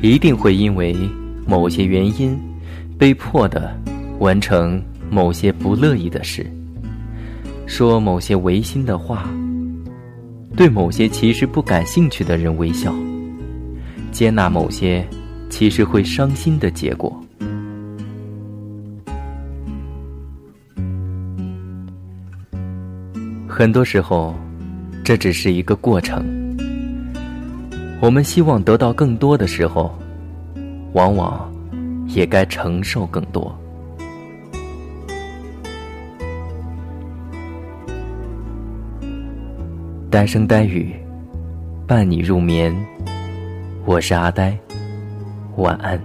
一定会因为某些原因，被迫的完成某些不乐意的事，说某些违心的话，对某些其实不感兴趣的人微笑，接纳某些其实会伤心的结果。很多时候，这只是一个过程。我们希望得到更多的时候，往往也该承受更多。单声呆语，伴你入眠。我是阿呆，晚安。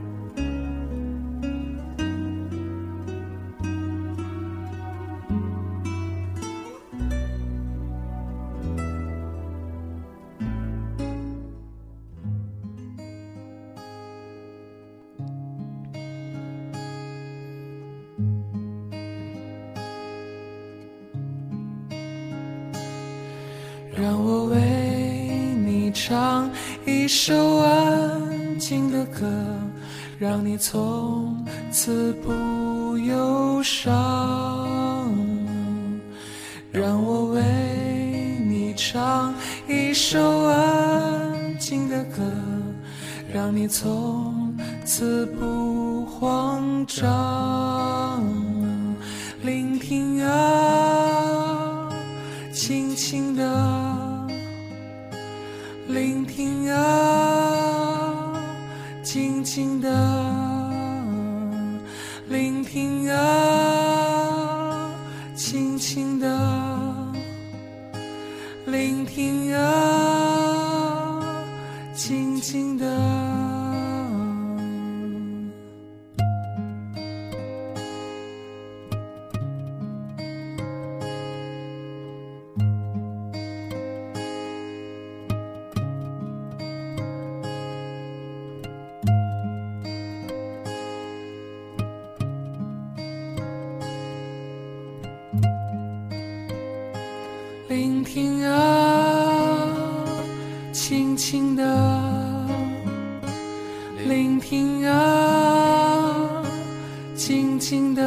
让我为你唱一首安静的歌，让你从此不忧伤。让我为你唱一首安静的歌，让你从此不慌张。聆听啊，轻轻的。聆听啊，静静的聆听啊，轻轻的聆听啊，静静的。听啊，轻轻的聆听啊，静静的